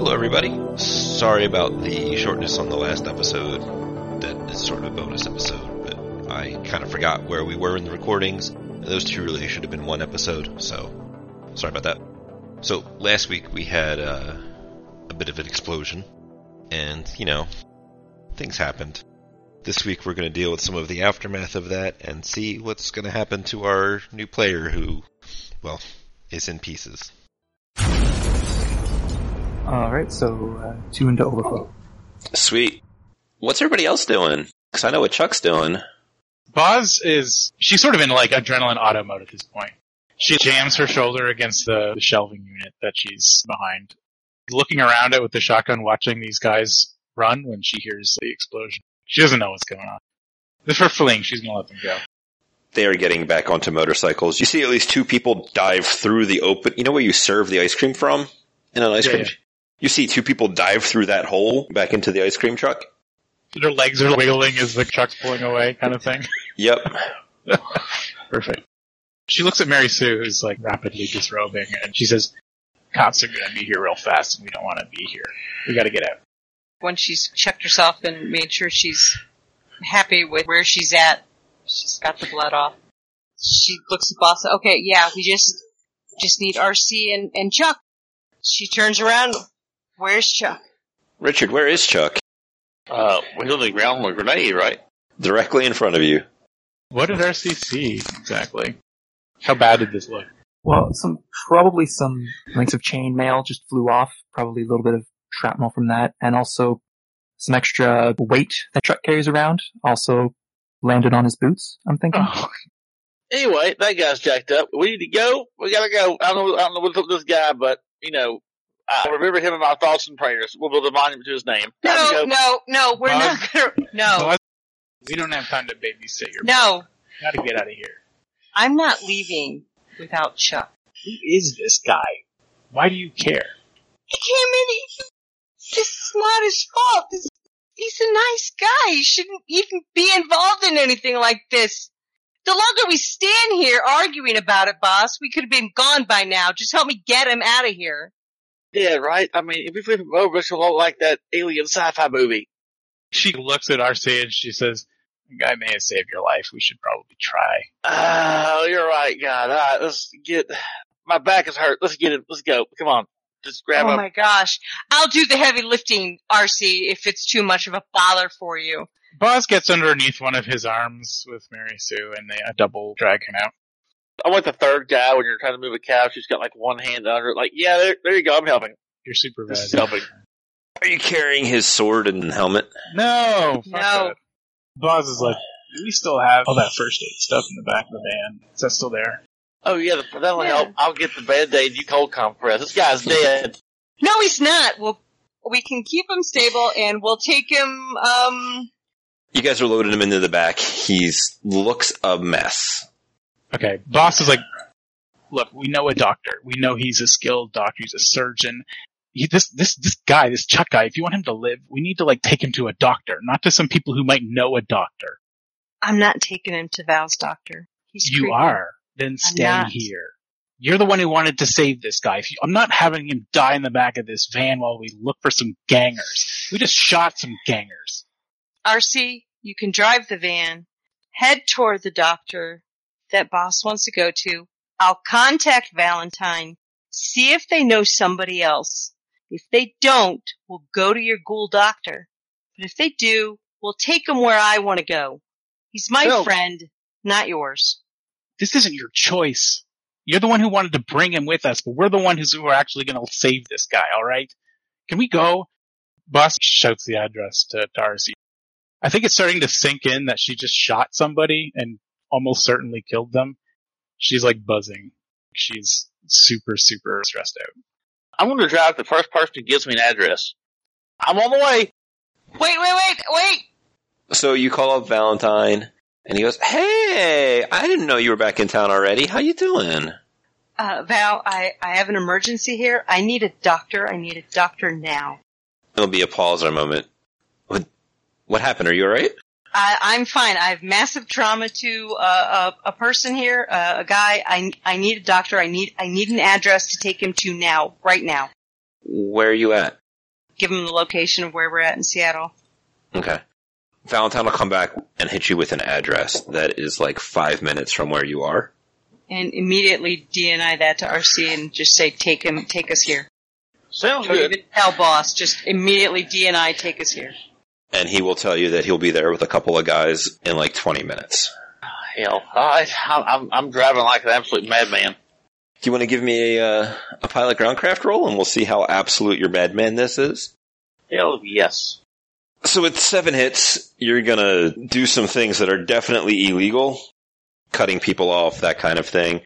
Hello, everybody. Sorry about the shortness on the last episode. That is sort of a bonus episode, but I kind of forgot where we were in the recordings. Those two really should have been one episode, so sorry about that. So last week we had uh, a bit of an explosion, and you know, things happened. This week we're going to deal with some of the aftermath of that and see what's going to happen to our new player who, well, is in pieces. Alright, so uh, two into overflow. Sweet. What's everybody else doing? Because I know what Chuck's doing. Boz is, she's sort of in like adrenaline auto mode at this point. She jams her shoulder against the, the shelving unit that she's behind, looking around it with the shotgun, watching these guys run when she hears the explosion. She doesn't know what's going on. This for fleeing, she's gonna let them go. They are getting back onto motorcycles. You see at least two people dive through the open. You know where you serve the ice cream from? In an ice Yeah, cream. yeah. You see two people dive through that hole back into the ice cream truck. Their legs are wiggling as the truck's pulling away, kind of thing. Yep. Perfect. She looks at Mary Sue, who's like rapidly disrobing, and she says, "Cops are gonna be here real fast, and we don't want to be here. We got to get out." when she's checked herself and made sure she's happy with where she's at, she's got the blood off. She looks at Boz. Okay, yeah, we just just need RC and, and Chuck. She turns around. Where's Chuck? Richard, where is Chuck? Uh, we hit the ground with a grenade, right? Directly in front of you. What did RC see exactly? How bad did this look? Well, some probably some links of chain mail just flew off. Probably a little bit of shrapnel from that, and also some extra weight that Chuck carries around also landed on his boots. I'm thinking. Oh, Anyway, that guy's jacked up. We need to go. We gotta go. I don't know. I don't know what's up with this guy, but you know, I remember him in my thoughts and prayers. We'll build a monument to his name. No, no, no, we're Bob? not gonna. No, Boz, we don't have time to babysit your. no, Got to get out of here. I'm not leaving without Chuck. Who is this guy? Why do you care? He came in. He, this is not his fault. This, he's a nice guy. He shouldn't even be involved in anything like this. The longer we stand here arguing about it, Boz, we could have been gone by now. Just help me get him out of here. Yeah, right. I mean, if we flip him over, it's a lot like that alien sci-fi movie. She looks at RC and she says, "The guy may have saved your life. We should probably try." Oh, you're right, God. All right, let's get. My back is hurt. Let's get it. Let's go. Come on. Just grab oh up. my gosh. I'll do the heavy lifting, RC, if it's too much of a bother for you. Boz gets underneath one of his arms with Mary Sue, and they a double drag him out. I want the third guy when you're trying to move a couch. He's got like one hand under it. Like, yeah, there, there you go. I'm helping. You're super This bad. is helping. Are you carrying his sword and helmet? No, fuck No. that. Boz is like, we still have all that first aid stuff in the back of the van? Is that still there?" Oh yeah, the- that'll Yeah. help. I'll get the band-aid. You cold compress. This guy's dead. No, he's not. We'll, we can keep him stable and we'll take him, um, You guys are loading him into the back. He's looks a mess. Okay, Boz is like, "Look, we know a doctor. We know he's a skilled doctor. He's a surgeon. He, this this this guy, this Chuck guy. If you want him to live, we need to like take him to a doctor, not to some people who might know a doctor. I'm not taking him to Val's doctor. He's you creepy. are. Then stay here. You're the one who wanted to save this guy. If you, I'm not having him die in the back of this van while we look for some gangers. We just shot some gangers. RC, you can drive the van, head toward the doctor that Boz wants to go to. I'll contact Valentine, see if they know somebody else. If they don't, we'll go to your ghoul doctor. But if they do, we'll take him where I want to go. He's my friend, not yours. This isn't your choice. You're the one who wanted to bring him with us, but we're the ones who are actually going to save this guy. All right? Can we go? Boz shouts the address to RC. I think it's starting to sink in that she just shot somebody and almost certainly killed them. She's like buzzing. She's super, super stressed out. I'm going to drive the first person who gives me an address. I'm on the way. Wait, wait, wait, wait! So you call up Valentine, and he goes, "Hey, I didn't know you were back in town already. How you doing?" Uh, Val, I, I have an emergency here. I need a doctor. I need a doctor now. There'll be a pause or a moment. What, what happened? Are you alright? I, I'm fine. I have massive trauma to uh, a, a person here, uh, a guy. I, I need a doctor. I need I need an address to take him to now, right now. Where are you at? give him the location of where we're at in Seattle. Okay. Valentine will come back and hit you with an address that is like five minutes from where you are. And immediately DNI that to RC and just say, take him, take us here. Sounds Don't good. even tell Boz, just immediately DNI, take us here. And he will tell you that he'll be there with a couple of guys in like 20 minutes. Hell, I, I'm, I'm driving like an absolute madman. Do you want to give me a, uh, a pilot groundcraft roll and we'll see how absolute your madman this is? Hell yes. So with seven hits, you're gonna do some things that are definitely illegal. Cutting people off, that kind of thing.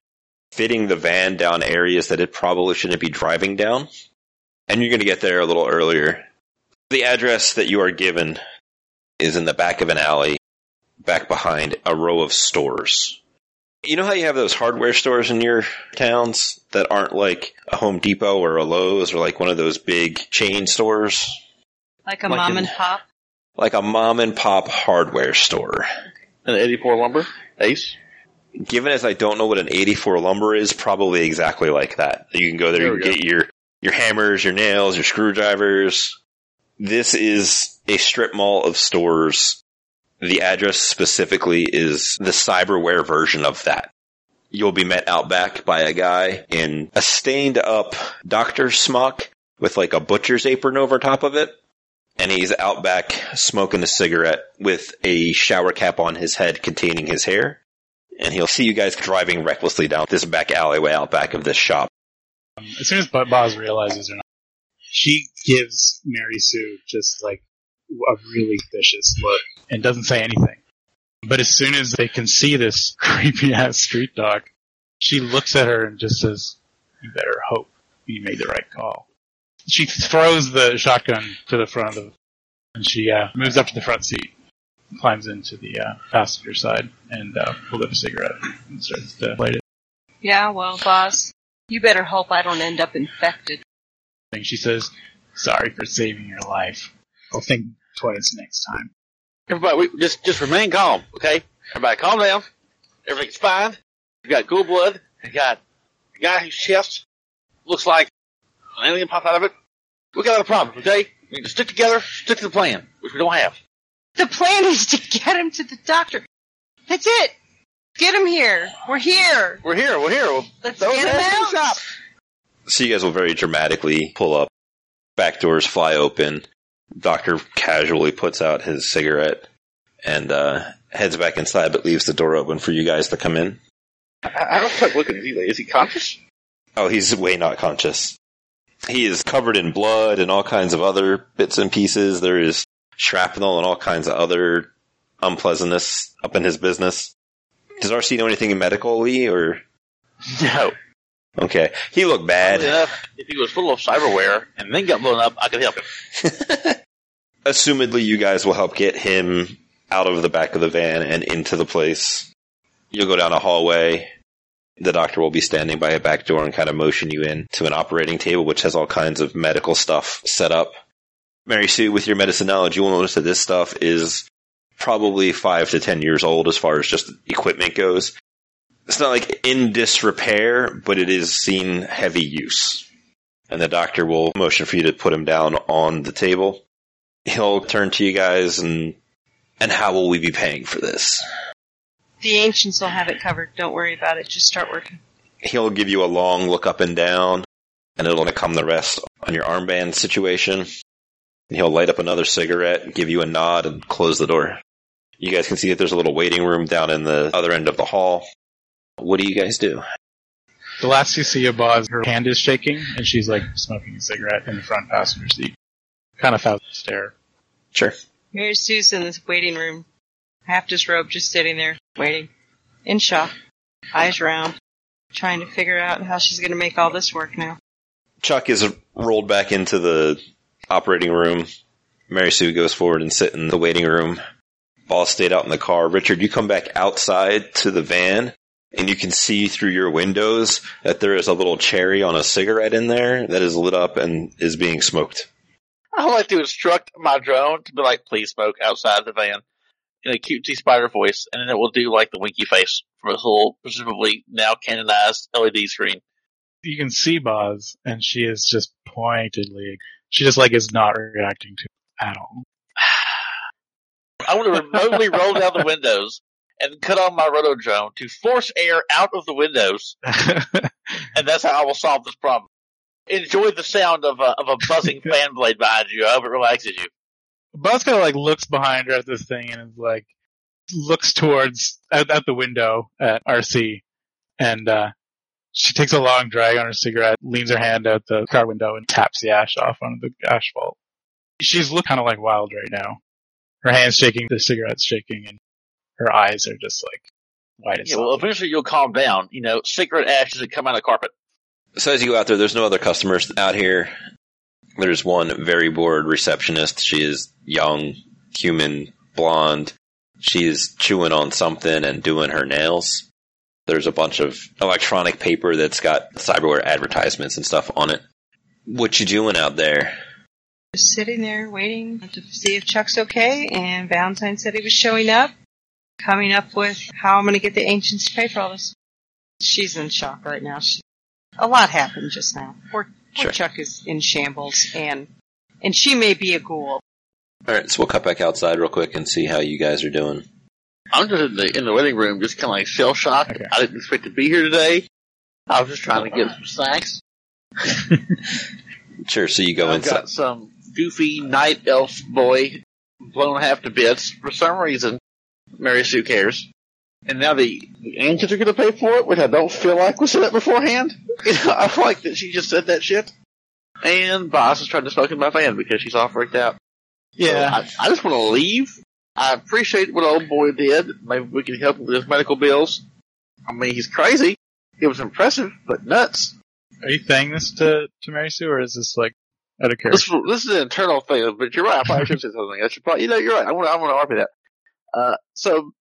Fitting the van down areas that it probably shouldn't be driving down. And you're gonna get there a little earlier. The address that you are given is in the back of an alley, back behind a row of stores. You know how you have those hardware stores in your towns that aren't like a Home Depot or a Lowe's or like one of those big chain stores? Like a Like mom in- and pop. Like a mom and pop hardware store. An 84 lumber, Ace. Given as I don't know what an 84 lumber is, probably exactly like that. You can go there, There you can go. get your, your hammers, your nails, your screwdrivers. This is a strip mall of stores. The address specifically is the cyberware version of that. You'll be met out back by a guy in a stained up doctor's smock with like a butcher's apron over top of it. And he's out back smoking a cigarette with a shower cap on his head containing his hair and he'll see you guys driving recklessly down this back alleyway out back of this shop. Um, as soon as Bo- Boz realizes they're not, she gives Mary Sue just like a really vicious look and doesn't say anything. But as soon as they can see this creepy ass street dog, she looks at her and just says, "You better hope you made the right call." She throws the shotgun to the front of, the, and she uh, moves up to the front seat, climbs into the uh, passenger side, and uh, pulls up a cigarette and starts to light it. Yeah, well, Boz, you better hope I don't end up infected. Thing. She says, "Sorry for saving your life. I'll think twice next time." Everybody, we, just, just remain calm, okay? Everybody calm down. Everything's fine. We got cool blood. We got a guy whose chest looks like an alien popped out of it. We got a problem, okay? We need to stick together, stick to the plan, which we don't have. The plan is to get him to the doctor. That's it. Get him here. We're here. We're here, we're here. Let's throw get him ass in the out. shop. So you guys will very dramatically pull up. Back doors fly open. Doctor casually puts out his cigarette and uh, heads back inside, but leaves the door open for you guys to come in. I, I don't start looking at you. Is he conscious? Oh, he's way not conscious. He is covered in blood and all kinds of other bits and pieces. There is shrapnel and all kinds of other unpleasantness up in his business. Does RC know anything medically or? No. Okay. He looked bad. enough, if he was full of cyberware and then got blown up, I could help him. Assumedly, you guys will help get him out of the back of the van and into the place. You'll go down a hallway. The doctor will be standing by a back door and kind of motion you in to an operating table, which has all kinds of medical stuff set up. Mary Sue, with your medicine knowledge, you will notice that this stuff is probably five to ten years old as far as just equipment goes. It's not like in disrepair, but it is seen heavy use. And the doctor will motion for you to put him down on the table he'll turn to you guys and and how will we be paying for this? The ancients will have it covered. Don't worry about it. Just start working. He'll give you a long look up and down, and it'll come the rest on your armband situation. And he'll light up another cigarette, give you a nod, and close the door. You guys can see that there's a little waiting room down in the other end of the hall. What do you guys do? The last you see of Boz, her hand is shaking, and she's like smoking a cigarette in the front passenger seat. Kind of foul stare. Sure. Here's Susan in this waiting room. Half disrobed, just sitting there, waiting. In shock. Eyes round. Trying to figure out how she's gonna make all this work now. Chuck is rolled back into the operating room. Mary Sue goes forward and sit in the waiting room. Ball stayed out in the car. Richard, you come back outside to the van and you can see through your windows that there is a little cherry on a cigarette in there that is lit up and is being smoked. I would like to instruct my drone to be like, please smoke outside the van in a cutesy spider voice, and then it will do like the winky face from a whole, presumably now canonized LED screen. You can see Boz, and she is just pointedly She just like is not reacting to it at all. I want to remotely roll down the windows and cut on my rotodrone to force air out of the windows, and that's how I will solve this problem. Enjoy the sound of a, of a buzzing fan blade behind you. I hope it relaxes you. Of like looks behind her at this thing and is like looks towards out, out the window at RC, and uh, she takes a long drag on her cigarette, leans her hand out the car window, and taps the ash off on the asphalt. She's look kind of like wild right now. Her hands shaking, the cigarette's shaking, and her eyes are just like white as Yeah, well, eventually you'll calm down. You know, cigarette ashes that come out of the carpet. So as you go out there, there's no other customers out here. There's one very bored receptionist. She is young, human, blonde. She is chewing on something and doing her nails. There's a bunch of electronic paper that's got cyberware advertisements and stuff on it. What you doing out there? Just sitting there waiting to see if Chuck's okay, and Valentine said he was showing up, coming up with how I'm going to get the ancients to pay for all this. She's in shock right now. She, a lot happened just now. Poor, poor Sure. Chuck is in shambles, and and she may be a ghoul. All right, so we'll cut back outside real quick and see how you guys are doing. I'm just in the in the waiting room, just kind of like shell shocked. Okay. I didn't expect to be here today. I was just trying to get some snacks. Sure. So you go I've inside. got some goofy night elf boy blown half to bits for some reason. Mary Sue cares. And now the the ancients are going to pay for it, which I don't feel like was said beforehand. You know, I feel like that she just said that shit. And Boz is trying to smoke in my fan because she's all freaked out. So yeah. I, I just want to leave. I appreciate what old boy did. Maybe we can help him with his medical bills. I mean, he's crazy. It was impressive, but nuts. Are you saying this to to Mary Sue, or is this like out of This, character? this is an internal thing, but you're right. I probably should say something. I should probably, you know, you're right. I want to, I want to argue that. Uh, so,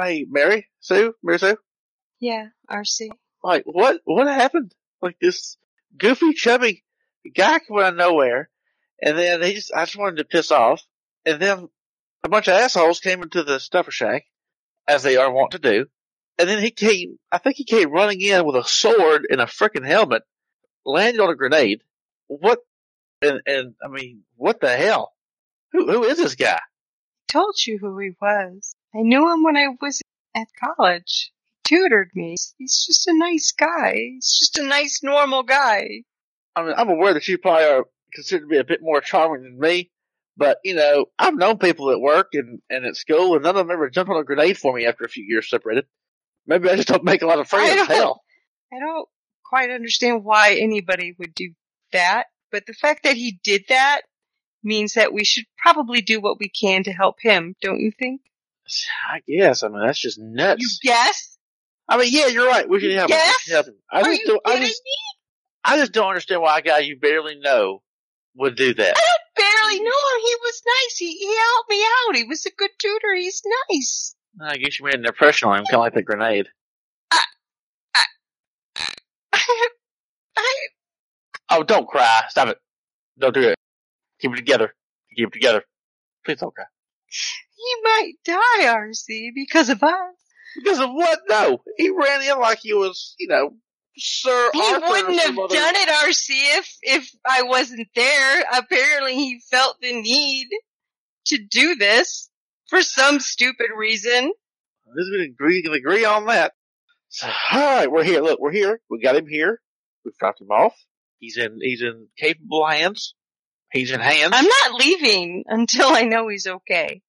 hey, Mary, Sue, Mary Sue, Yeah, RC. like, what, what happened? Like this goofy, chubby guy came out of nowhere, and then he just, I just wanted to piss off, and then a bunch of assholes came into the stuffer shack, as they are wont to do, and then he came, I think he came running in with a sword and a freaking helmet, landed on a grenade. What, and, and, I mean, what the hell? Who, who is this guy? Told you who he was. I knew him when I was at college. He tutored me. He's just a nice guy. He's just a nice, normal guy. I mean, I'm aware that you probably are considered to be a bit more charming than me, but you know, I've known people at work and, and at school, and none of them ever jumped on a grenade for me after a few years separated. Maybe I just don't make a lot of I friends. don't- Hell, I don't quite understand why anybody would do that, but the fact that he did that means that we should probably do what we can to help him, don't you think? I guess. I mean, that's just nuts. You guess? I mean, yeah, you're right. We should help him. Yes? should help him. I Are just you don't. I just, me? I just don't understand why a guy you barely know would do that. I barely know him. He was nice. He, he helped me out. He was a good tutor. He's nice. I guess you made an impression on him, kind of like the grenade. I, I, Oh, don't cry. Stop it. Don't do it. Keep it together. Keep it together. Please don't cry. he might die, RC, because of us. Because of what? No. He ran in like he was, you know, Sir He Arthur wouldn't have other- done it, RC, if if I wasn't there. Apparently, he felt the need to do this for some stupid reason. This we agree, can agree on that. So, all right, we're here. Look, we're here. We got him here. We've dropped him off. He's in. He's in capable hands. He's in hands. I'm not leaving until I know he's okay.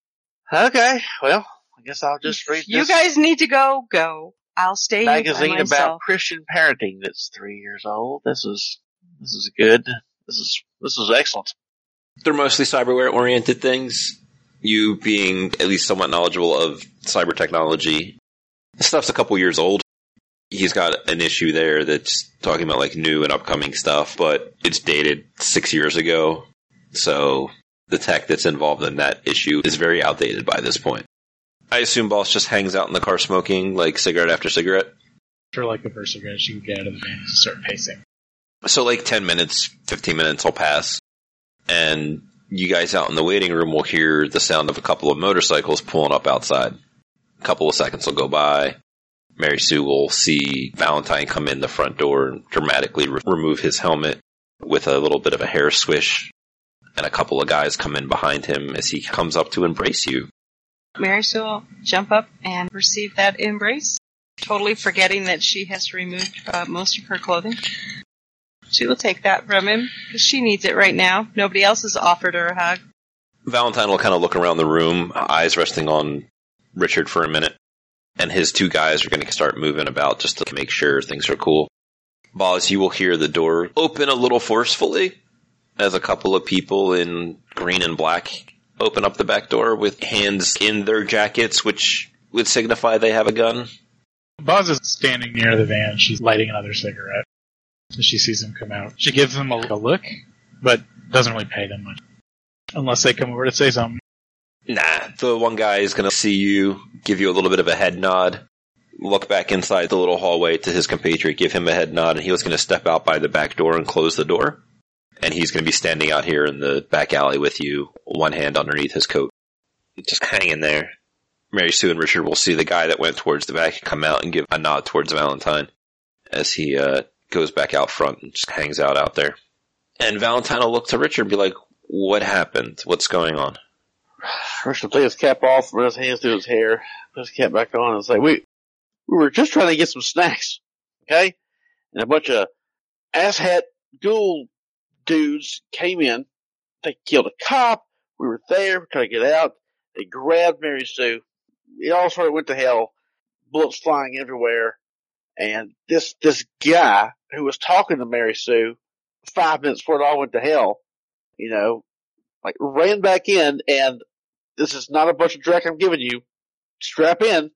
okay. Well, I guess I'll just read You this guys need to go. Go. I'll stay here by magazine about. Christian parenting. That's three years old. This is this is good. This is this is excellent. They're mostly cyberware oriented things. You being at least somewhat knowledgeable of cyber technology. This stuff's a couple years old. He's got an issue there that's talking about like new and upcoming stuff, but it's dated six years ago. So the tech that's involved in that issue is very outdated by this point. I assume Boz just hangs out in the car smoking like cigarette after cigarette. For like the first cigarette, she would get out of the van and start pacing. So like 10 minutes, 15 minutes will pass and you guys out in the waiting room will hear the sound of a couple of motorcycles pulling up outside. A couple of seconds will go by. Mary Sue will see Valentine come in the front door and dramatically re- remove his helmet with a little bit of a hair swish. And a couple of guys come in behind him as he comes up to embrace you. Mary Sue will jump up and receive that embrace, totally forgetting that she has removed uh, most of her clothing. She will take that from him because she needs it right now. Nobody else has offered her a hug. Valentine will kind of look around the room, eyes resting on Richard for a minute, and his two guys are going to start moving about just to make sure things are cool. Boz, you will hear the door open a little forcefully as a couple of people in green and black open up the back door with hands in their jackets, which would signify they have a gun. Buzz is standing near the van. She's lighting another cigarette. She sees them come out, she gives them a, a look, but doesn't really pay them much. Unless they come over to say something. Nah, the one guy is going to see you, give you a little bit of a head nod, look back inside the little hallway to his compatriot, give him a head nod, and he was going to step out by the back door and close the door. And he's going to be standing out here in the back alley with you, one hand underneath his coat, just hanging there. Mary Sue and Richard will see the guy that went towards the back come out and give a nod towards Valentine as he uh, goes back out front and just hangs out out there. And Valentine will look to Richard and be like, "What happened? What's going on?" Richard will take his cap off, run his hands through his hair, put his cap back on, and say, "We we were just trying to get some snacks, okay?" And a bunch of asshat ghoul dudes came in. They killed a cop. We were there trying to get out. They grabbed Mary Sue. It all sort of went to hell. Bullets flying everywhere. And this this guy who was talking to Mary Sue five minutes before it all went to hell, you know, like ran back in and this is not a bunch of dreck I'm giving you. Strap in,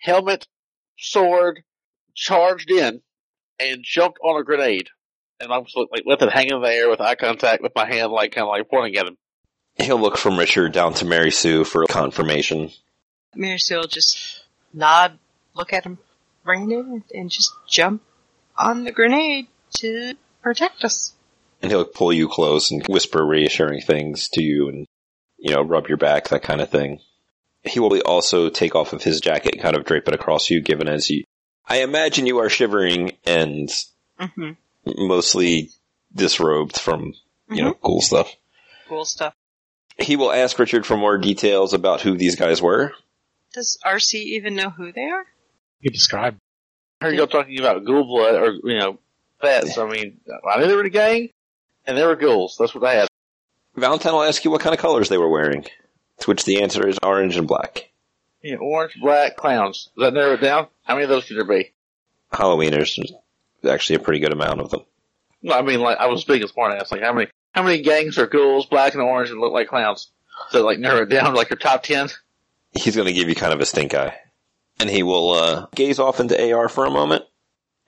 helmet, sword, charged in, and jumped on a grenade. And I was like left it hanging there with eye contact with my hand like kind of like pointing at him. He'll look from Richard down to Mary Sue for confirmation. Mary Sue will just nod, look at him, Brandon, and just jump on the grenade to protect us. And he'll pull you close and whisper reassuring things to you and, you know, rub your back, that kind of thing. He will also take off of his jacket and kind of drape it across you, given as you, I imagine you are shivering and Mm-hmm. Mostly disrobed from, you know, mm-hmm. cool stuff. Cool stuff. He will ask Richard for more details about who these guys were. Does RC even know who they are? You describe. I heard y'all talking about ghoul blood or, you know, pets. I mean, I knew they were in a gang and they were ghouls. That's what they had. Valentine will ask you what kind of colors they were wearing, to which the answer is orange and black. Yeah, orange, black, clowns. Does that narrow it down? How many of those could there be? Halloweeners, there's actually a pretty good amount of them. No, I mean, like, I was big as smart ass. Like, how many, how many gangs are ghouls, black and orange, and look like clowns? So, like, narrow it down like your top ten? He's going to give you kind of a stink eye. And he will uh, gaze off into AR for a moment,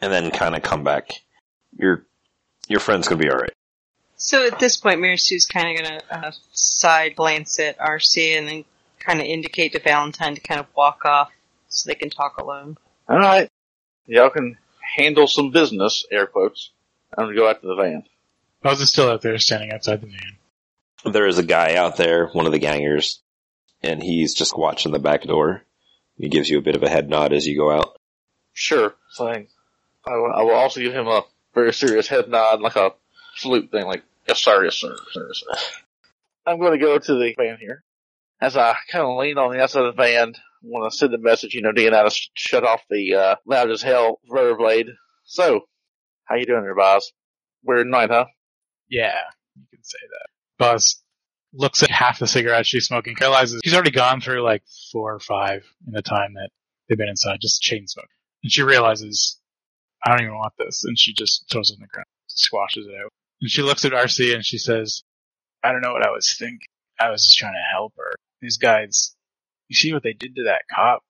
and then kind of come back. Your your friend's going to be all right. So at this point, Mary Sue's kind of gonna uh, side glance at RC and then kind of indicate to Valentine to kind of walk off so they can talk alone. Alright. Y'all can handle some business, air quotes. I'm gonna go out to the van. Buzz is still out there standing outside the van. There is a guy out there, one of the gangers, and he's just watching the back door. He gives you a bit of a head nod as you go out. Sure. Fine. I will, I will also give him a very serious head nod, like a salute thing, like, yes sir, yes sir, sir, sir. I'm going to go to the van here. As I kind of lean on the outside of the van, Want to send a message, you know, out to shut off the, uh, loud as hell rotor blade. So, how you doing there, Boz? Weird night, huh? Yeah, you can say that. Buzz looks at half the cigarettes she's smoking, realizes she's already gone through like four or five in the time that they've been inside, just chain smoke. And she realizes, I don't even want this, and she just throws it on the ground, squashes it out. And she looks at RC and she says, I don't know what I was thinking. I was just trying to help her. These guys, you see what they did to that cop?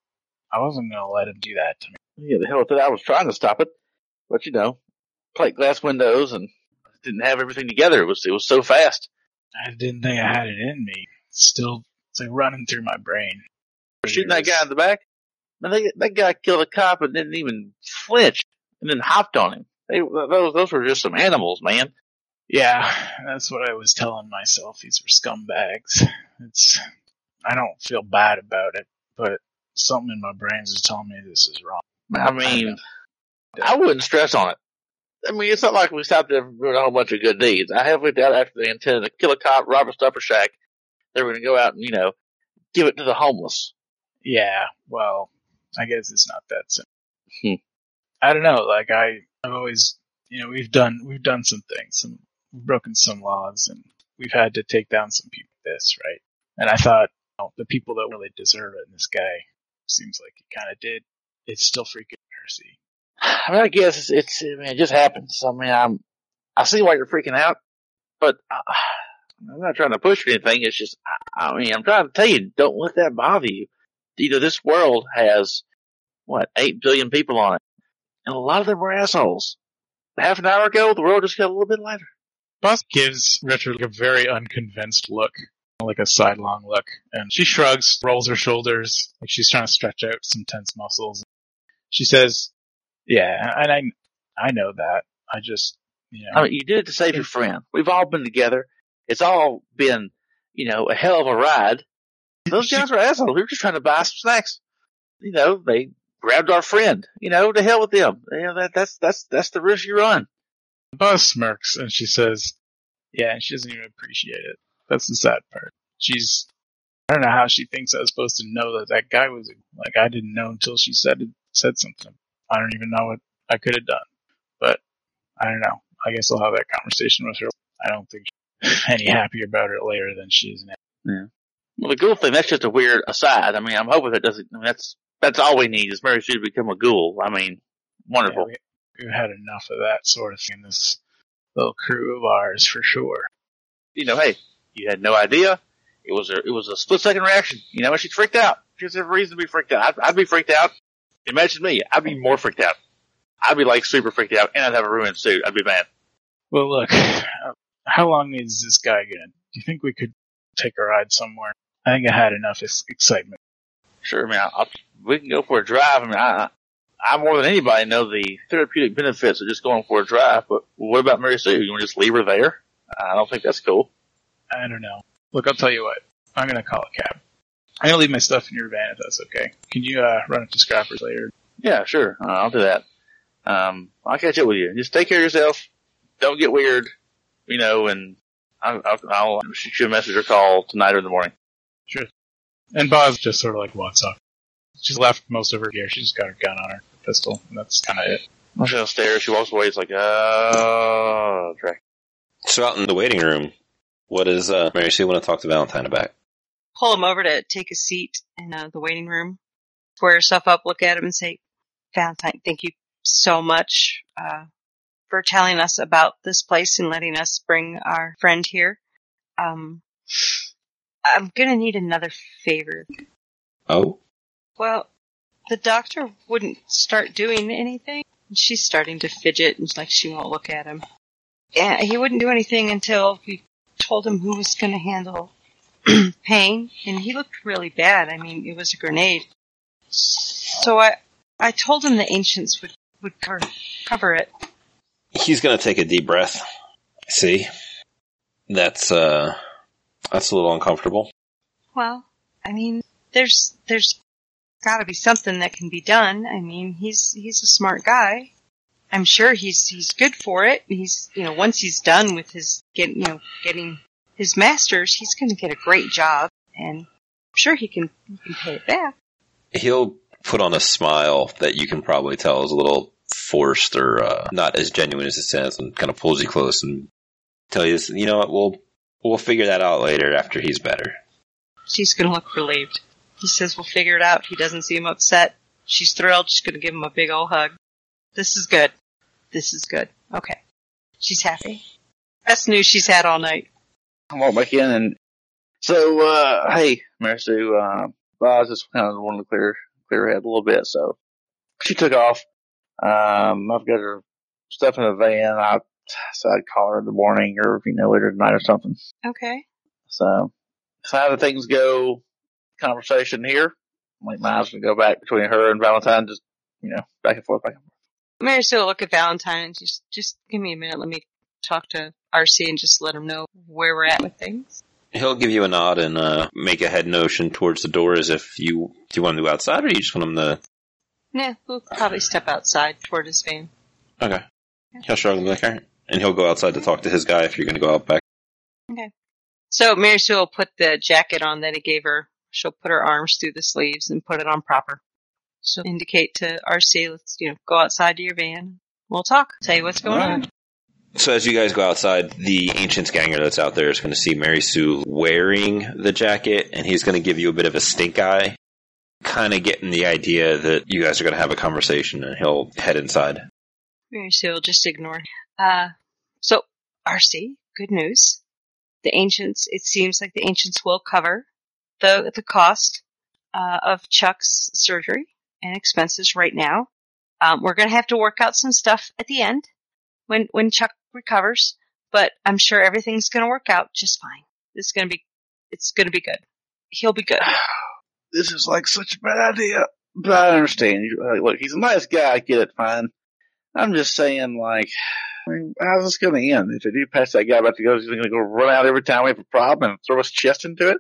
I wasn't gonna let him do that to me. Yeah, the hell with it. I was trying to stop it. But you know, plate glass windows and didn't have everything together. It was, it was so fast. I didn't think I had it in me. It's still, it's like running through my brain. Shooting that guy in the back. Man, they, that guy killed a cop and didn't even flinch and then hopped on him. They, those, those were just some animals, man. Yeah, that's what I was telling myself. These were scumbags. It's, I don't feel bad about it, but something in my brains is telling me this is wrong. I mean, I wouldn't stress on it. I mean, it's not like we stopped there doing a whole bunch of good deeds. I have went out after they intended to kill a cop, rob a stuffer shack. They were going to go out and, you know, give it to the homeless. Yeah, well, I guess it's not that simple. Hmm. I don't know. Like I, I've always, you know, we've done we've done some things, some we've broken some laws, and we've had to take down some people. This right, and I thought know, the people that really deserve it, and this guy seems like he kind of did. It's still freaking mercy. I mean, I guess it's, it's I mean, it just happens. I mean, I'm, I see why you're freaking out, but uh, I'm not trying to push anything. It's just, I, I mean, I'm trying to tell you, don't let that bother you. You know, this world has, what, 8 billion people on it. And a lot of them were assholes. Half an hour ago, the world just got a little bit lighter. Boz gives Richard a very unconvinced look, like a sidelong look, and she shrugs, rolls her shoulders, like she's trying to stretch out some tense muscles. She says, "Yeah, and I, I know that. I just, you know, I mean, you did it to save your friend. We've all been together. It's all been, you know, a hell of a ride. Those guys were assholes. We were just trying to buy some snacks. You know, they grabbed our friend. You know, to hell with them. You know, that, that's, that's, that's the risk you run. Boz smirks and she says, "Yeah," and she doesn't even appreciate it. That's the sad part. She's, I don't know how she thinks I was supposed to know that that guy was like I didn't know until she said it, said something. I don't even know what I could have done, but I don't know. I guess I'll have that conversation with her. I don't think she's any happier about it later than she is now. Yeah. Well, the ghoul thing, that's just a weird aside. I mean, I'm hoping that doesn't, I mean, that's, that's all we need is Mary Sue to become a ghoul. I mean, wonderful. Yeah, we, we've had enough of that sort of thing in this little crew of ours for sure. you know, hey, you had no idea. It was a, it was a split second reaction. You know, and she's freaked out. She has every reason to be freaked out. I'd, I'd be freaked out. Imagine me. I'd be more freaked out. I'd be like super freaked out and I'd have a ruined suit. I'd be mad. Well, look, how long is this guy gonna? Do you think we could take a ride somewhere? I think I had enough excitement. Sure, I mean, I'll, we can go for a drive. I mean, I, I more than anybody know the therapeutic benefits of just going for a drive. But what about Mary Sue? You want to just leave her there? I don't think that's cool. I don't know. Look, I'll tell you what. I'm gonna call a cab. I'm gonna leave my stuff in your van if that's okay. Can you uh, run up to Scrappers later? Yeah, sure. Uh, I'll do that. Um, I'll catch up with you. Just take care of yourself. Don't get weird, you know, and I'll, I'll, I'll shoot you a message or call tonight or in the morning. Sure. And Boz just sort of like walks off. She's left most of her gear. She's just got her gun on her, pistol, and that's kind of it. I'm just downstairs. She walks away. It's like, oh, track. So out in the waiting room, what does uh, Mary Sue want to talk to Valentine about? Pull him over to take a seat in uh, the waiting room. Square yourself up, look at him, and say, Valentine, thank you so much uh, for telling us about this place and letting us bring our friend here. Um, I'm gonna need another favor. Oh, Well, the doctor wouldn't start doing anything. She's starting to fidget and like she won't look at him. Yeah, he wouldn't do anything until we told him who was going to handle pain, and he looked really bad. I mean, it was a grenade. So I, I told him the ancients would would cover, cover it. he's gonna take a deep breath. See, that's uh, that's a little uncomfortable. Well, I mean, there's there's got to be something that can be done. I mean, he's he's a smart guy. I'm sure he's he's good for it. He's you know once he's done with his getting you know getting his masters, he's going to get a great job, and I'm sure he can he can pay it back. He'll put on a smile that you can probably tell is a little forced or uh, not as genuine as it sounds, and kind of pulls you close and tell you, you know what, we'll we'll figure that out later after he's better. She's going to look relieved. He says we'll figure it out. He doesn't seem upset. She's thrilled. She's going to give him a big old hug. This is good. This is good. Okay. She's happy. Best news she's had all night. I walk back in and so, uh, hey, Mary Sue, uh, Boz just kind of wanted to clear, clear her head a little bit. So she took off. Um, I've got her stuff in the van. I, so I'd call her in the morning or, you know, later tonight or something. Okay. So, so how do things go? Conversation here. Like my eyes gonna go back between her and Valentine, just you know, back and forth, back and forth. Mary Sue will look at Valentine and just, just give me a minute. Let me talk to RC and just let him know where we're at with things. He'll give you a nod and uh, make a head motion towards the door as if you do you want him to go outside or you just want him to. Yeah, we'll probably step outside toward his van. Okay. He'll shrug and be like, all right. And he'll go outside to talk to his guy if you're going to go out back. Okay. So Mary Sue will put the jacket on that he gave her. She'll put her arms through the sleeves and put it on proper. She'll indicate to RC, let's, you know, go outside to your van. We'll talk. Tell you what's going on. So as you guys go outside, the ancient ganger that's out there is going to see Mary Sue wearing the jacket, and he's going to give you a bit of a stink eye, kind of getting the idea that you guys are going to have a conversation, and he'll head inside. Mary Sue will just ignore. Uh, so RC, good news. The ancients, it seems like the ancients will cover the, the cost, uh, of Chuck's surgery and expenses right now. Um, we're going to have to work out some stuff at the end when, when Chuck recovers, but I'm sure everything's going to work out just fine. It's going to be, it's going to be good. He'll be good. This is like such a bad idea. But I understand. Like, Look, he's a nice guy. I get it. Fine. I'm just saying, like, I mean, how's this going to end? If I do pass that guy about to go, he's going to go run out every time we have a problem and throw his chest into it?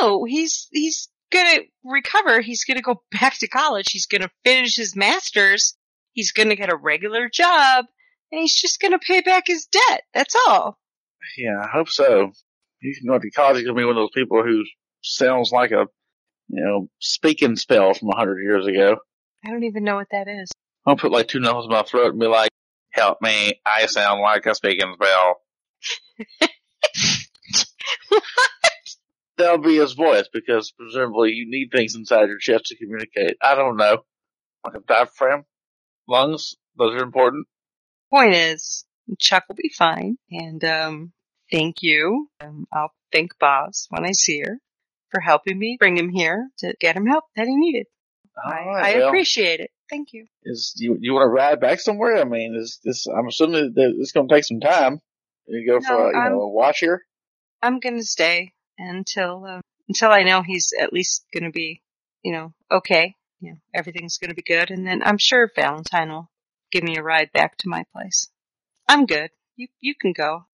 No, he's, he's gonna recover. He's gonna go back to college. He's gonna finish his master's. He's gonna get a regular job and he's just gonna pay back his debt. That's all. Yeah, I hope so. He's going to college. He's going to be one of those people who sounds like a, you know, Speak & Spell from a hundred years ago. I don't even know what that is. I'll put like two knuckles in my throat and be like, help me. I sound like a Speak & Spell. That'll be his voice because presumably you need things inside your chest to communicate. I don't know. Like a diaphragm, lungs, those are important. Point is, Chuck will be fine. And, um, thank you. Um, I'll thank Boz when I see her for helping me bring him here to get him help that he needed. I, right, I well, appreciate it. Thank you. Is you you want to ride back somewhere? I mean, is this? I'm assuming that it's going to take some time. You go for a, you I'm- know a watch here. I'm gonna stay until uh, until I know he's at least gonna be, you know, okay. You know, everything's gonna be good, and then I'm sure Valentine will give me a ride back to my place. I'm good. You you can go.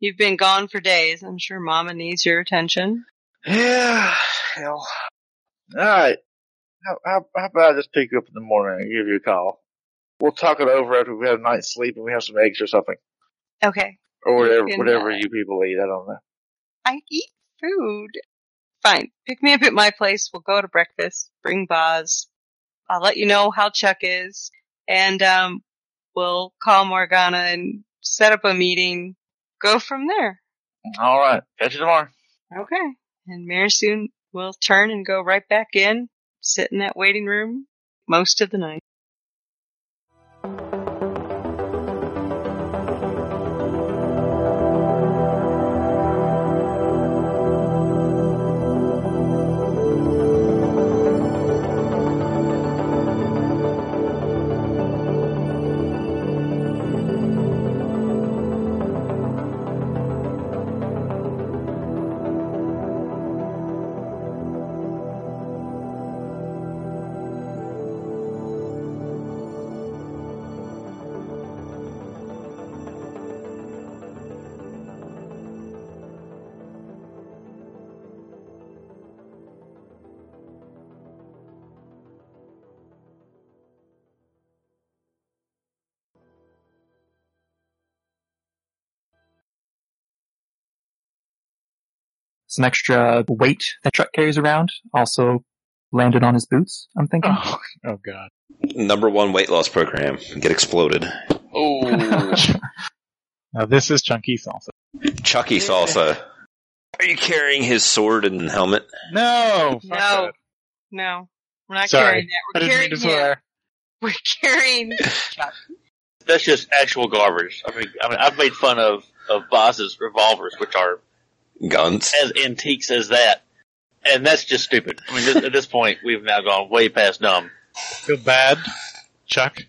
You've been gone for days. I'm sure Mama needs your attention. Yeah, hell. All right. How, how, how about I just pick you up in the morning and give you a call? We'll talk it over after we have a night's sleep and we have some eggs or something, Okay, or whatever whatever uh, you people eat. I don't know. I eat food. Fine. Pick me up at my place. We'll go to breakfast. Bring Boz. I'll let you know how Chuck is, and um, we'll call Morgana and set up a meeting. Go from there. All right. Catch you tomorrow. Okay. And Mary Sue will turn and go right back in, sit in that waiting room most of the night. Some extra weight that Chuck carries around also landed on his boots, I'm thinking. Oh, oh god. Number one weight loss program. Get exploded. Oh, Now this is chunky salsa. Chucky salsa. Are you carrying his sword and helmet? No. No. that. No, we're not Sorry. carrying that. We're didn't carrying mean to him. swear. We're carrying Chuck. that's just actual garbage. I mean, I mean, I've made fun of of Boz's revolvers, which are Guns? as antiques as that, and that's just stupid. I mean, this, at this point, we've now gone way past dumb. Feel bad, Chuck.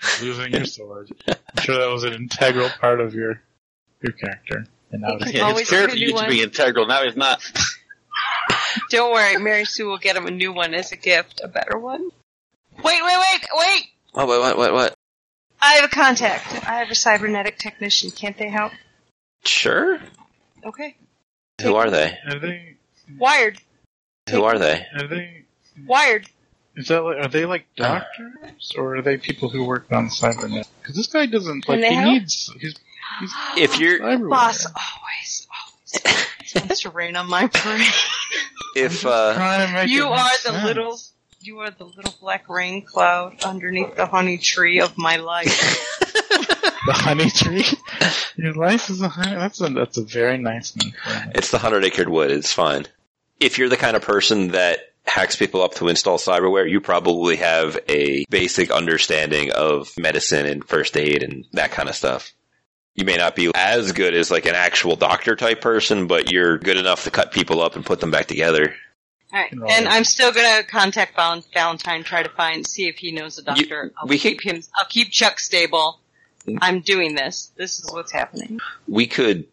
for Losing your sword. I'm sure that was an integral part of your your character. And now it's Always Yeah, get his a character new used to be integral. Now he's not. Don't worry, Mary Sue will get him a new one as a gift, a better one. Wait, wait, wait, wait! What, what, what, what, what? I have a contact. I have a cybernetic technician. Can't they help? Sure. Okay. Who are they? Are they? Wired. Who are they? Are they? Wired. Is that like, are they like doctors or are they people who work on Cybernet? Because this guy doesn't Can like they he help? needs he's If you're everywhere. Boz always, always wants to rain on my parade. if uh Trying to make You it make are the sense. little, you are the little black rain cloud underneath the honey tree of my life. the honey tree. Your life is a honey. That's a that's a very nice name. It's the hundred acre wood. It's fine. If you're the kind of person that hacks people up to install cyberware, you probably have a basic understanding of medicine and first aid and that kind of stuff. You may not be as good as like an actual doctor type person, but you're good enough to cut people up and put them back together. Alright, and. I'm still gonna contact Val- Valentine, try to find, see if he knows a doctor. I'll we keep him, I'll keep Chuck stable. I'm doing this. This is what's happening. We could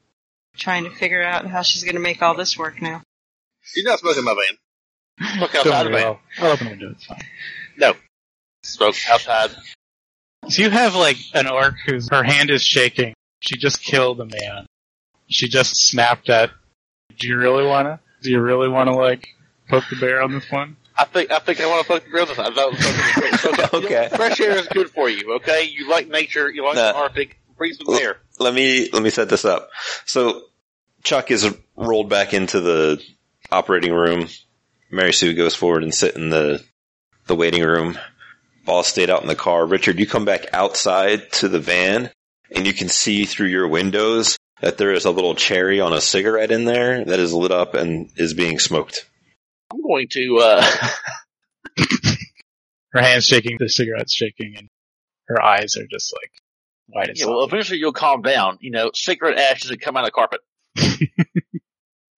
Trying to figure out how she's gonna make all this work now. You're not smoking my van. Smoke Don't outside the van. I'll, I'll open the window. It's fine. No. Smoke outside. So you have like an orc whose her hand is shaking. She just killed a man. She just snapped at. Do you really wanna? Do you really wanna like poke the bear on this one? I think I think I want to fuck the grill. I thought smoking is great. So, Okay. Fresh air is good for you. Okay. You like nature. You like the Arctic. Breathe some air. let me let me set this up. So Chuck is rolled back into the operating room. Mary Sue goes forward and sit in the the waiting room. Boz stayed out in the car. Richard, you come back outside to the van and you can see through your windows that there is a little cherry on a cigarette in there that is lit up and is being smoked. I'm going to. uh Her hand's shaking, the cigarette's shaking, and her eyes are just like white as Yeah. Well, eventually you'll calm down. You know, cigarette ashes doesn't come out of the carpet.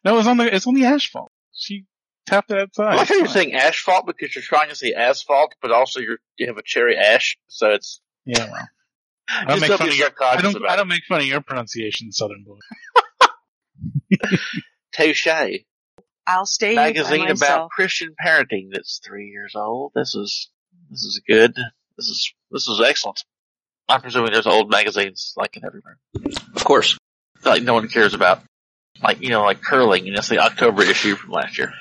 No, it's on the it's on the asphalt. She tapped it I outside. like how you're saying asphalt because you're trying to say asphalt, but also you're, you have a cherry ash, so it's. Yeah, well. I don't make fun of your. I don't. I don't make fun of your pronunciation, Southern boy. Touche. I'll stay Magazine by about. Christian parenting that's three years old. This is this is good. This is this is excellent. I'm presuming there's old magazines like in everywhere. Of course. Like no one cares about. Like you know, like curling, and it's the October issue from last year.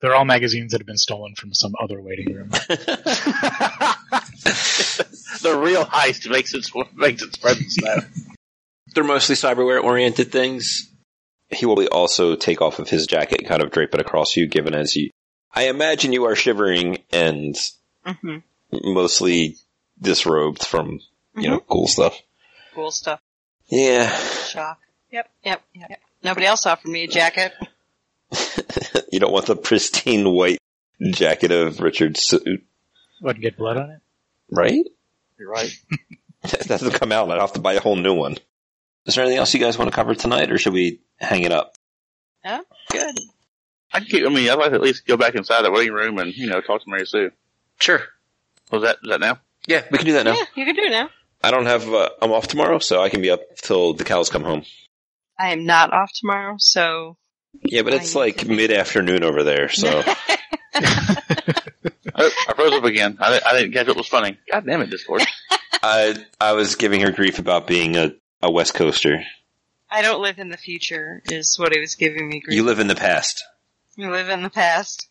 They're all magazines that have been stolen from some other waiting room. the real heist makes its makes its presence known. They're mostly cyberware oriented things. He will also take off of his jacket and kind of drape it across you, given as you. I imagine you are shivering and hmm mostly disrobed from, you know, cool stuff. Cool stuff. Yeah. Shock. Yep, yep, yep. Nobody else offered me a jacket. you don't want the pristine white jacket of Richard's suit, Wouldn't get blood on it. right? You're right. That doesn't come out. I'd have to buy a whole new one. Is there anything else you guys want to cover tonight, or should we hang it up? Oh good. I can keep. I mean, I'd like to at least go back inside the waiting room and you know talk to Mary Sue. Sure. Was that is that now? Yeah, we can do that now. Yeah, you can do it now. I don't have. Uh, I'm off tomorrow, so I can be up till the cows come home. I am not off tomorrow, so Yeah, but I it's like to- mid afternoon over there, so I, I froze up again. I, I didn't catch what was funny. God damn it, Discord. I I was giving her grief about being a, a West Coaster. I don't live in the future. Is what he was giving me. Grief. You live in the past. You live in the past.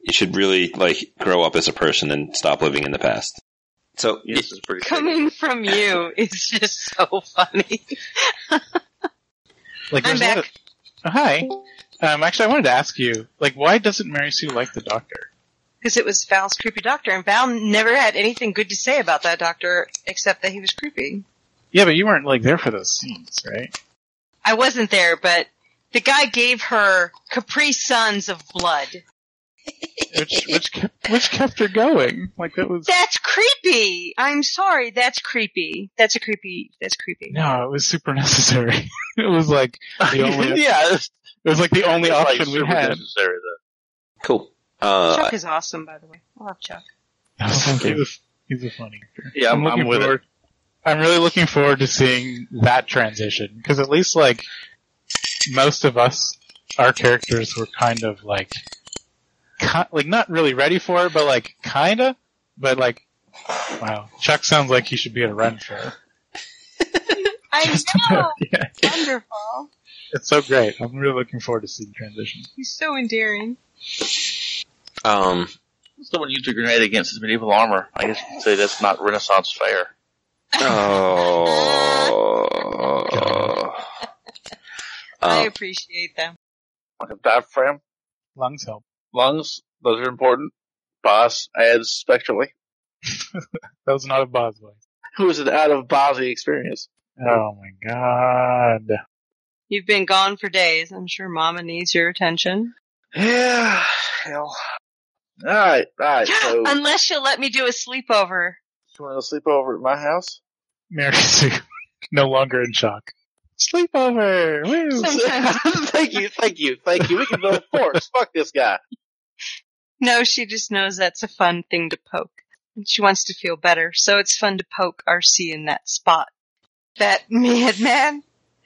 You should really like grow up as a person and stop living in the past. So Yeah, this is pretty. Coming from you is just so funny. Like, I'm there's a back. of- Oh, hi. Um, actually, I wanted to ask you, like, why doesn't Mary Sue like the doctor? Because it was Val's creepy doctor, and Val never had anything good to say about that doctor except that he was creepy. Yeah, but you weren't like there for those scenes, right? I wasn't there, but the guy gave her Capri Suns of blood. Which which kept, which kept her going. Like that was That's creepy. I'm sorry. That's creepy. That's a creepy. That's creepy. no, it was super necessary. it was like the only yeah, it's, it was like the only it's like option we had. necessary, though. cool. Uh, Chuck is awesome, by the way. I love Chuck. he's, a, he's a funny actor. Yeah, I'm, I'm, with forward. it. I'm really looking forward to seeing that transition because at least like most of us, our characters were kind of like, ki- like not really ready for it, but like kinda, but like, wow, Chuck sounds like he should be at a Ren fair. I know. yeah, Wonderful. it's so great. I'm really looking forward to seeing the transition. He's so endearing. um, Someone used a grenade against his medieval armor. I guess you could say that's not Renaissance fair. Oh. I Um, appreciate them. Like a diaphragm, Lungs help. lungs, those are important. Boz adds spectrally. That was not a Boz voice. Who is an out of Bozzy experience? Oh my god. You've been gone for days. I'm sure Mama needs your attention. Yeah, hell. Alright, alright, so, Unless you'll let me do a sleepover. you wanna sleep over at my house? Mary Sue, no longer in shock. Sleepover! Woo! Thank you, thank you, thank you. We can build a force. Fuck this guy. No, she just knows that's a fun thing to poke. And she wants to feel better, so it's fun to poke RC in that spot. That madman?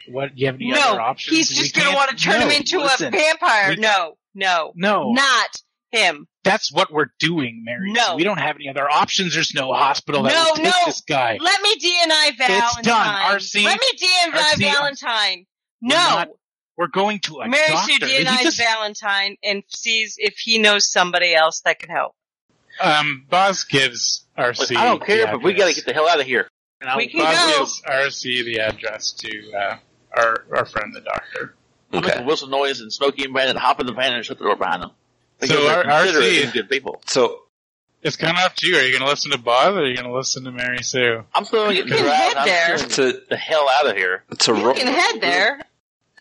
What, do you have any other No, options? he's We just gonna want to turn no, him into listen. a vampire. We- no, no, No, not him. that's what we're doing, Mary. No. Sue. We don't have any other options. There's no hospital that No, will take no. this guy. Let me DNI Valentine. done, RC. Let me DNI RC, Valentine. We're No. not- We're going to a Mary Sue doctor. He DNI's just- Valentine and sees if he knows somebody else that can help. um, Boz gives RC. Look, I don't care, but we gotta get the hell out of here. And I'll- We can Boz go. gives RC the address to uh, our our friend the doctor. I'll make Okay. a whistle noise and Smokey and Brandon hop in the van and shut the door behind them. So Because our- considerate RC good people. so It's kind of up to you. Are you going to listen to Boz or are you going to listen to Mary Sue? I'm still gonna get You can head I'm there. to the hell out of here. to You roll. can head there.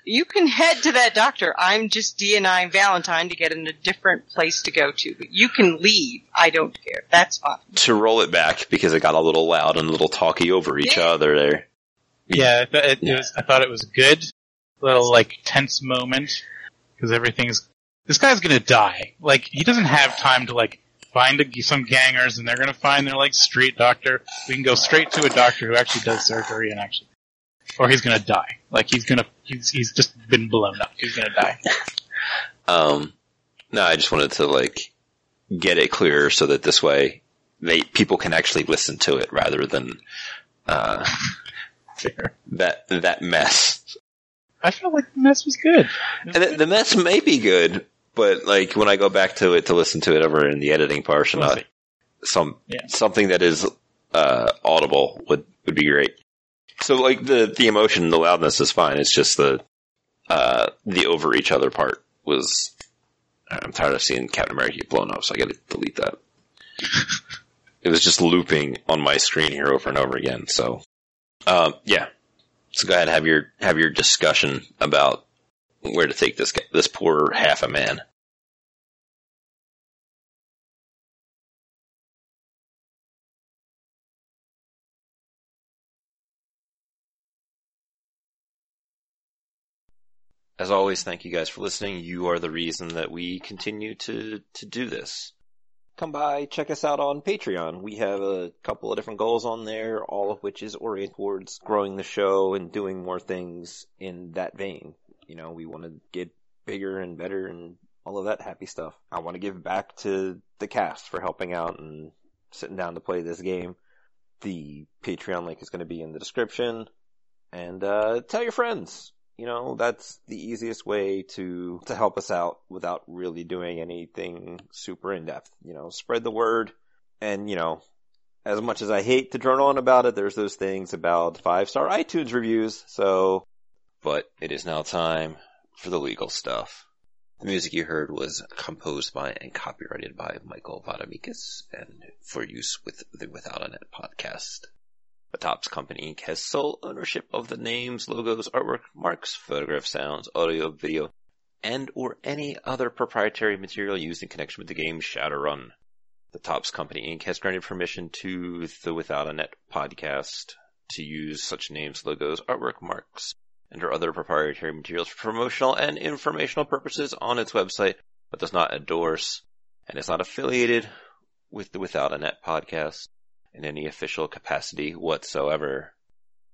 You can head to that doctor. I'm just DNI Valentine to get in a different place to go to. But you can leave. I don't care. That's fine. to roll it back because it got a little loud and a little talky over each Yeah. other there. Yeah, I, it, Yeah. it was, I thought it was good. A Little like tense moment because everything's. This guy's gonna die. Like he doesn't have time to like find a, some gangers and they're gonna find their like street doctor. We can go straight to a doctor who actually does surgery and actually, or he's gonna die. Like he's gonna he's he's just been blown up. He's gonna die. Um, no, I just wanted to like get it clear so that this way they people can actually listen to it rather than uh, that that mess. I felt like the mess was good. And the, the mess may be good, but like when I go back to it to listen to it over in the editing portion, uh, some Yeah. something that is uh, audible would would be great. So like the the emotion, the loudness is fine. It's just the uh, the over each other part was. I'm tired of seeing Captain America get blown up, so I got to delete that. it was just looping on my screen here over and over again. So, um, yeah. So go ahead and have your have your discussion about where to take this guy, this poor half a man. As always, thank you guys for listening. You are the reason that we continue to, to do this. Come by, check us out on Patreon. We have a couple of different goals on there, all of which is oriented towards growing the show and doing more things in that vein. You know, we want to get bigger and better and all of that happy stuff. I want to give back to the cast for helping out and sitting down to play this game. The Patreon link is going to be in the description. And uh, tell your friends. You know, that's the easiest way to to help us out without really doing anything super in depth. You know, spread the word. And you know, as much as I hate to drone on about it, there's those things about five star iTunes reviews. So, but it is now time for the legal stuff. The music you heard was composed by and copyrighted by Michael Vamiadakis and for use with the Without a Net podcast. The Topps Company Inc. has sole ownership of the names, logos, artwork, marks, photograph, sounds, audio, video, and or any other proprietary material used in connection with the game Shadowrun. The Topps Company Inc. has granted permission to the Without a Net podcast to use such names, logos, artwork, marks, and or other proprietary materials for promotional and informational purposes on its website, but does not endorse and is not affiliated with the Without a Net podcast in any official capacity whatsoever.